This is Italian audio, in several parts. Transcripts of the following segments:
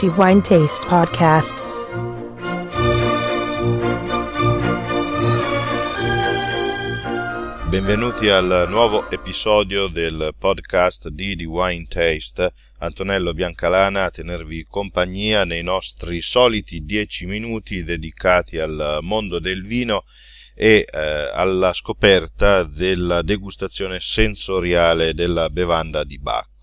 The Wine Taste Podcast. Benvenuti al nuovo episodio del podcast di The Wine Taste. Antonello Biancalana a tenervi compagnia nei nostri soliti 10 minuti dedicati al mondo del vino e eh, alla scoperta della degustazione sensoriale della bevanda di Bacco.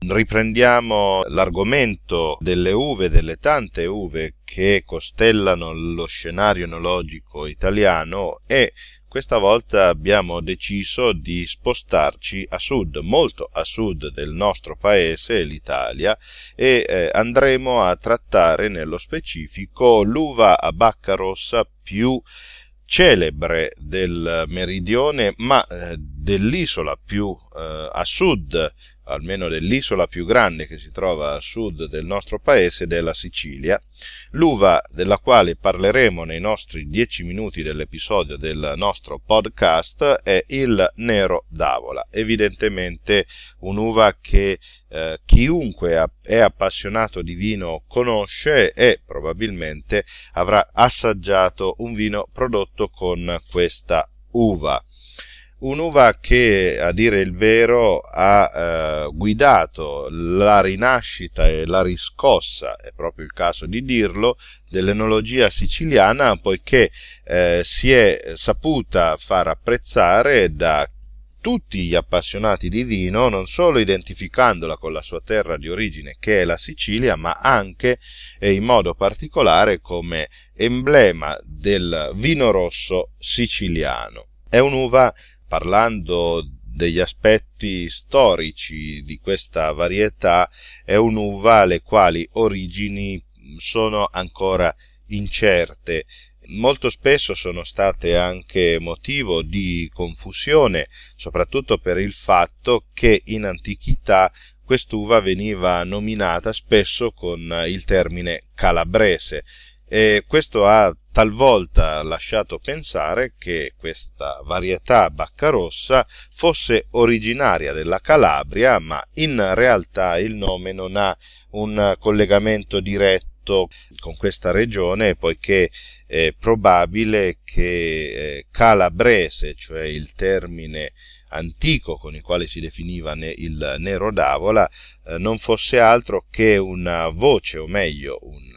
Riprendiamo l'argomento delle uve, delle tante uve che costellano lo scenario enologico italiano e questa volta abbiamo deciso di spostarci a sud, molto a sud del nostro paese, l'Italia, e eh, andremo a trattare nello specifico l'uva a bacca rossa più celebre del meridione, ma eh, dell'isola più eh, a sud almeno dell'isola più grande che si trova a sud del nostro paese, della Sicilia, l'uva della quale parleremo nei nostri dieci minuti dell'episodio del nostro podcast è il Nero d'Avola, evidentemente un'uva che eh, chiunque è appassionato di vino conosce e probabilmente avrà assaggiato un vino prodotto con questa uva un'uva che, a dire il vero, ha eh, guidato la rinascita e la riscossa, è proprio il caso di dirlo, dell'enologia siciliana, poiché eh, si è saputa far apprezzare da tutti gli appassionati di vino, non solo identificandola con la sua terra di origine che è la Sicilia, ma anche e in modo particolare come emblema del vino rosso siciliano. È un'uva parlando degli aspetti storici di questa varietà, è un'uva le quali origini sono ancora incerte. Molto spesso sono state anche motivo di confusione, soprattutto per il fatto che in antichità quest'uva veniva nominata spesso con il termine calabrese e questo ha talvolta lasciato pensare che questa varietà baccarossa fosse originaria della Calabria, ma in realtà il nome non ha un collegamento diretto con questa regione, poiché è probabile che eh, calabrese, cioè il termine antico con il quale si definiva il nero d'avola, eh, non fosse altro che una voce, o meglio, un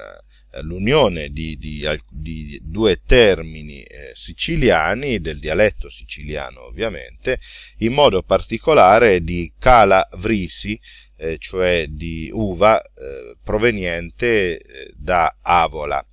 l'unione di, di, di, due termini eh, siciliani, del dialetto siciliano ovviamente, in modo particolare di calavrisi, eh, cioè di uva eh, proveniente eh, da Avola.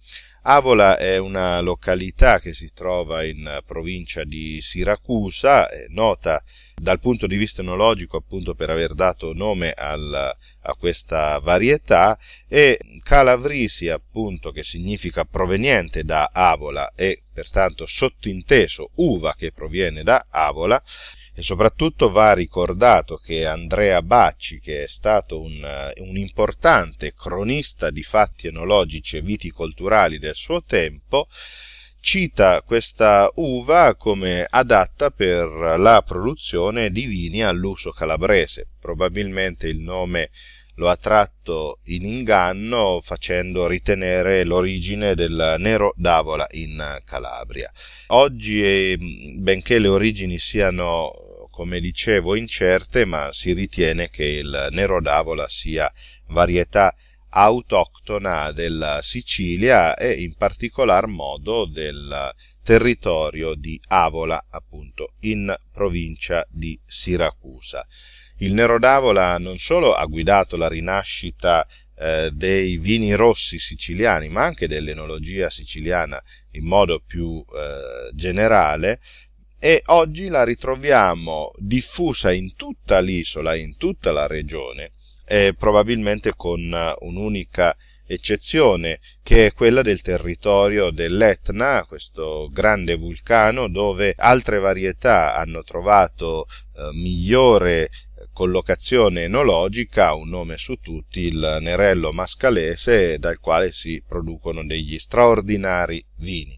Avola è una località che si trova in provincia di Siracusa, è nota dal punto di vista enologico appunto per aver dato nome al, a questa varietà e Calavrisi appunto che significa proveniente da Avola e pertanto sottinteso uva che proviene da Avola e soprattutto va ricordato che Andrea Bacci, che è stato un, un, importante cronista di fatti enologici e viticolturali del suo tempo, cita questa uva come adatta per la produzione di vini all'uso calabrese. Probabilmente il nome lo ha tratto in inganno facendo ritenere l'origine del nero d'avola in Calabria. Oggi, benché le origini siano come dicevo incerte, ma si ritiene che il Nero d'Avola sia varietà autoctona della Sicilia e in particolar modo del territorio di Avola, appunto in provincia di Siracusa. Il Nero d'Avola non solo ha guidato la rinascita eh, dei vini rossi siciliani, ma anche dell'enologia siciliana in modo più eh, generale, e oggi la ritroviamo diffusa in tutta l'isola, in tutta la regione, e probabilmente con un'unica eccezione che è quella del territorio dell'Etna, questo grande vulcano dove altre varietà hanno trovato eh, migliore collocazione enologica, un nome su tutti, il Nerello mascalese, dal quale si producono degli straordinari vini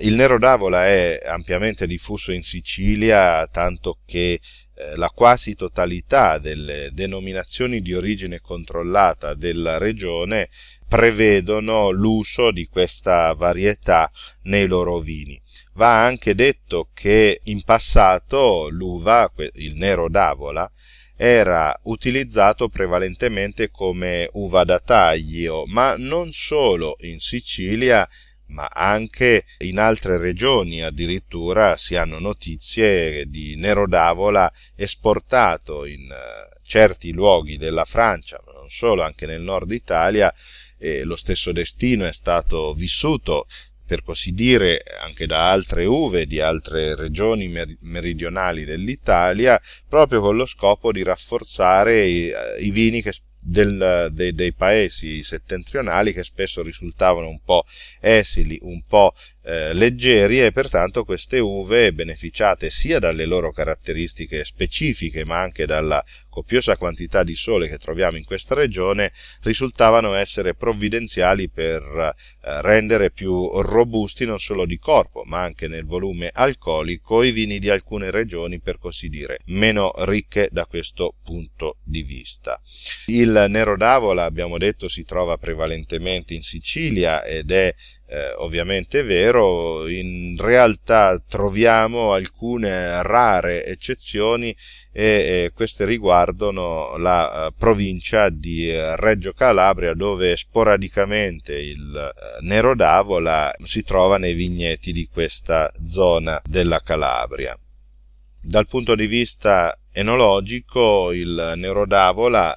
il Nero d'Avola è ampiamente diffuso in Sicilia, tanto che eh, la quasi totalità delle denominazioni di origine controllata della regione prevedono l'uso di questa varietà nei loro vini. Va anche detto che in passato l'uva, il nero d'avola, era utilizzato prevalentemente come uva da taglio, ma non solo in Sicilia ma anche in altre regioni addirittura si hanno notizie di Nero d'Avola esportato in eh, certi luoghi della Francia, ma non solo, anche nel nord Italia, e lo stesso destino è stato vissuto per così dire anche da altre uve di altre regioni meridionali dell'Italia, proprio con lo scopo di rafforzare i, eh, i vini che del, dei, dei, paesi settentrionali che spesso risultavano un po' esili, un po' eh, leggeri e pertanto queste uve beneficiate sia dalle loro caratteristiche specifiche ma anche dalla copiosa quantità di sole che troviamo in questa regione risultavano essere provvidenziali per eh, rendere più robusti non solo di corpo ma anche nel volume alcolico i vini di alcune regioni per così dire meno ricche da questo punto di vista. Il Nero d'Avola abbiamo detto si trova prevalentemente in Sicilia ed è eh, ovviamente è vero, in realtà troviamo alcune rare eccezioni e eh, queste riguardano la eh, provincia di Reggio Calabria dove sporadicamente il eh, Nero d'Avola si trova nei vigneti di questa zona della Calabria. Dal punto di vista enologico il Nero d'Avola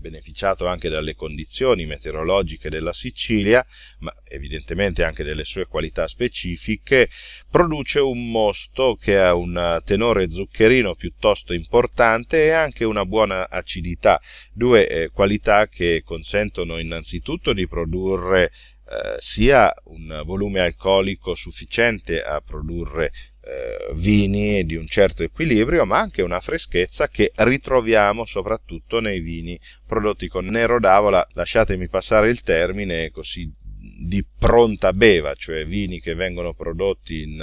beneficiato anche dalle condizioni meteorologiche della Sicilia, ma evidentemente anche delle sue qualità specifiche, produce un mosto che ha un tenore zuccherino piuttosto importante e anche una buona acidità, due eh, qualità che consentono innanzitutto di produrre eh, sia un volume alcolico sufficiente a produrre eh, vini di un certo equilibrio, ma anche una freschezza che ritroviamo soprattutto nei vini prodotti con nero d'avola, lasciatemi passare il termine così di pronta beva, cioè vini che vengono prodotti in,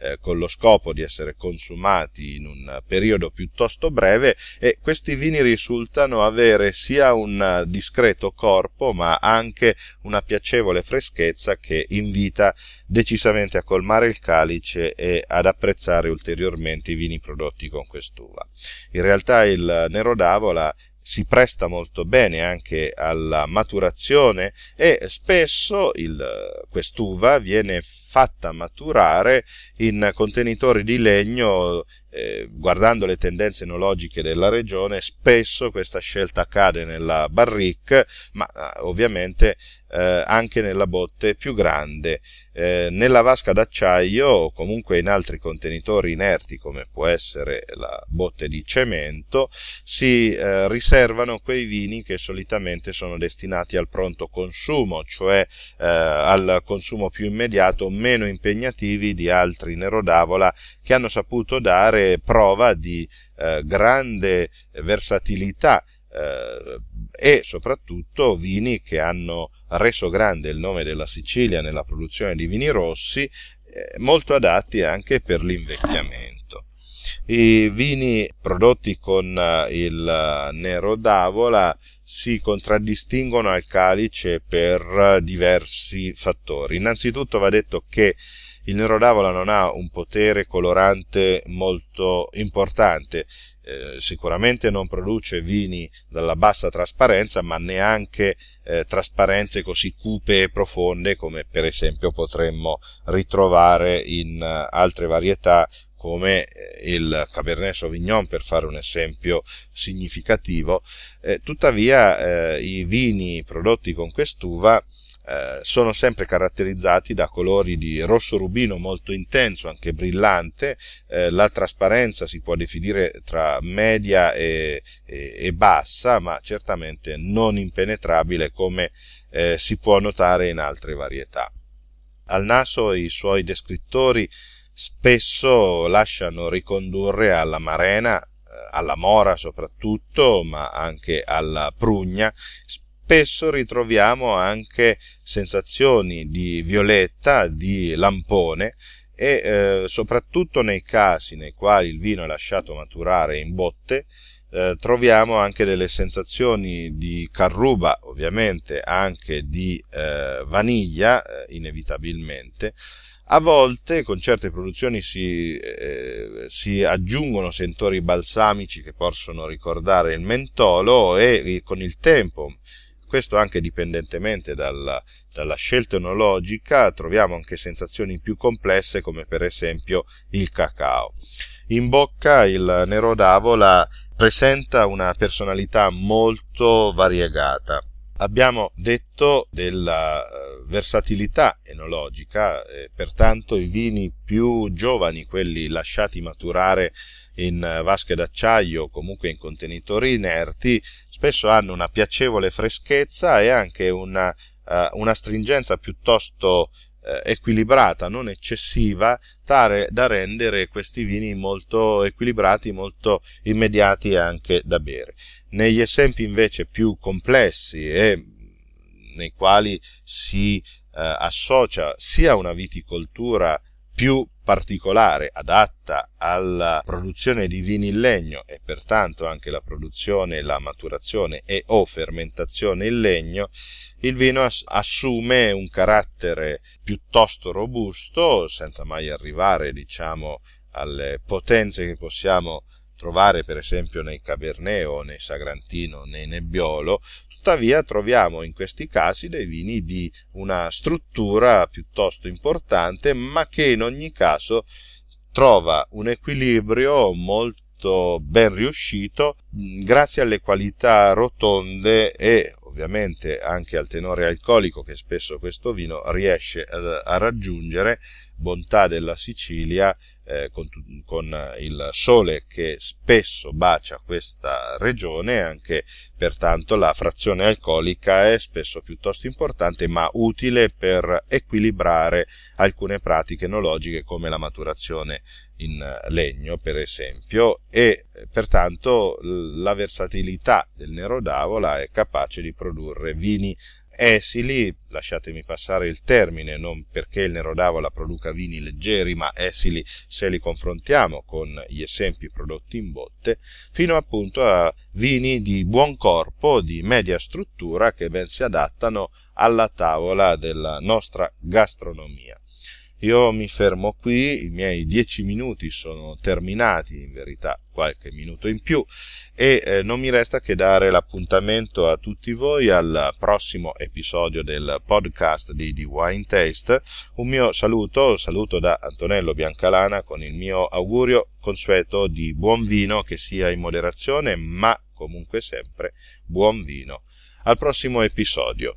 eh, con lo scopo di essere consumati in un periodo piuttosto breve e questi vini risultano avere sia un discreto corpo ma anche una piacevole freschezza che invita decisamente a colmare il calice e ad apprezzare ulteriormente i vini prodotti con quest'uva. In realtà il Nero d'Avola si presta molto bene anche alla maturazione e spesso il, quest'uva viene fatta maturare in contenitori di legno eh, guardando le tendenze enologiche della regione, spesso questa scelta accade nella barrique, ma eh, ovviamente eh, anche nella botte più grande. Eh, nella vasca d'acciaio o comunque in altri contenitori inerti come può essere la botte di cemento si eh, riservano quei vini che solitamente sono destinati al pronto consumo, cioè eh, al consumo più immediato, meno impegnativi di altri nerodavola che hanno saputo dare dare prova di eh, grande versatilità eh, e soprattutto vini che hanno reso grande il nome della Sicilia nella produzione di vini rossi, eh, molto adatti anche per l'invecchiamento. I vini prodotti con eh, il nero d'avola si contraddistinguono al calice per diversi fattori. Innanzitutto va detto che il nero d'avola non ha un potere colorante molto importante, eh, sicuramente non produce vini dalla bassa trasparenza, ma neanche eh, trasparenze così cupe e profonde come per esempio potremmo ritrovare in uh, altre varietà come eh, il Cabernet Sauvignon per fare un esempio significativo, eh, tuttavia eh, i vini prodotti con quest'uva eh, sono sempre caratterizzati da colori di rosso rubino molto intenso, anche brillante, eh, la trasparenza si può definire tra media e, e, e bassa, ma certamente non impenetrabile come eh, si può notare in altre varietà. Al naso i suoi descrittori spesso lasciano ricondurre alla marena, eh, alla mora soprattutto, ma anche alla prugna, spesso ritroviamo anche sensazioni di violetta, di lampone e eh, soprattutto nei casi nei quali il vino è lasciato maturare in botte eh, troviamo anche delle sensazioni di carruba, ovviamente anche di eh, vaniglia, eh, inevitabilmente. A volte con certe produzioni si, eh, si, aggiungono sentori balsamici che possono ricordare il mentolo e con il tempo, questo anche dipendentemente dalla, dalla scelta enologica, troviamo anche sensazioni più complesse come per esempio il cacao. In bocca il Nero d'Avola presenta una personalità molto variegata. Abbiamo detto della eh, versatilità enologica, eh, pertanto i vini più giovani, quelli lasciati maturare in vasche d'acciaio o comunque in contenitori inerti, spesso hanno una piacevole freschezza e anche una, uh, una stringenza piuttosto eh, equilibrata, non eccessiva, tale da rendere questi vini molto equilibrati, molto immediati anche da bere. Negli esempi invece più complessi e nei quali si eh, associa sia una viticoltura più particolare, adatta alla produzione di vini in legno e pertanto anche la produzione, la maturazione e o fermentazione in legno, il vino assume un carattere piuttosto robusto, senza mai arrivare, diciamo, alle potenze che possiamo trovare per esempio nei Cabernet o nei Sagrantino, nei Nebbiolo, Tuttavia troviamo in questi casi dei vini di una struttura piuttosto importante, ma che in ogni caso trova un equilibrio molto ben riuscito grazie alle qualità rotonde e ovviamente anche al tenore alcolico che spesso questo vino riesce a raggiungere, bontà della Sicilia eh, con, con, il sole che spesso bacia questa regione, anche pertanto la frazione alcolica è spesso piuttosto importante ma utile per equilibrare alcune pratiche enologiche come la maturazione in legno per esempio e pertanto la versatilità del Nero d'Avola è capace di produrre vini esili, lasciatemi passare il termine, non perché il Nero d'Avola produca vini leggeri, ma esili se li confrontiamo con gli esempi prodotti in botte, fino appunto a vini di buon corpo, di media struttura, che ben si adattano alla tavola della nostra gastronomia. Io mi fermo qui, i miei dieci minuti sono terminati, in verità qualche minuto in più, e eh, non mi resta che dare l'appuntamento a tutti voi al prossimo episodio del podcast di The Wine Taste. Un mio saluto, saluto da Antonello Biancalana con il mio augurio consueto di buon vino che sia in moderazione, ma comunque sempre buon vino. Al prossimo episodio.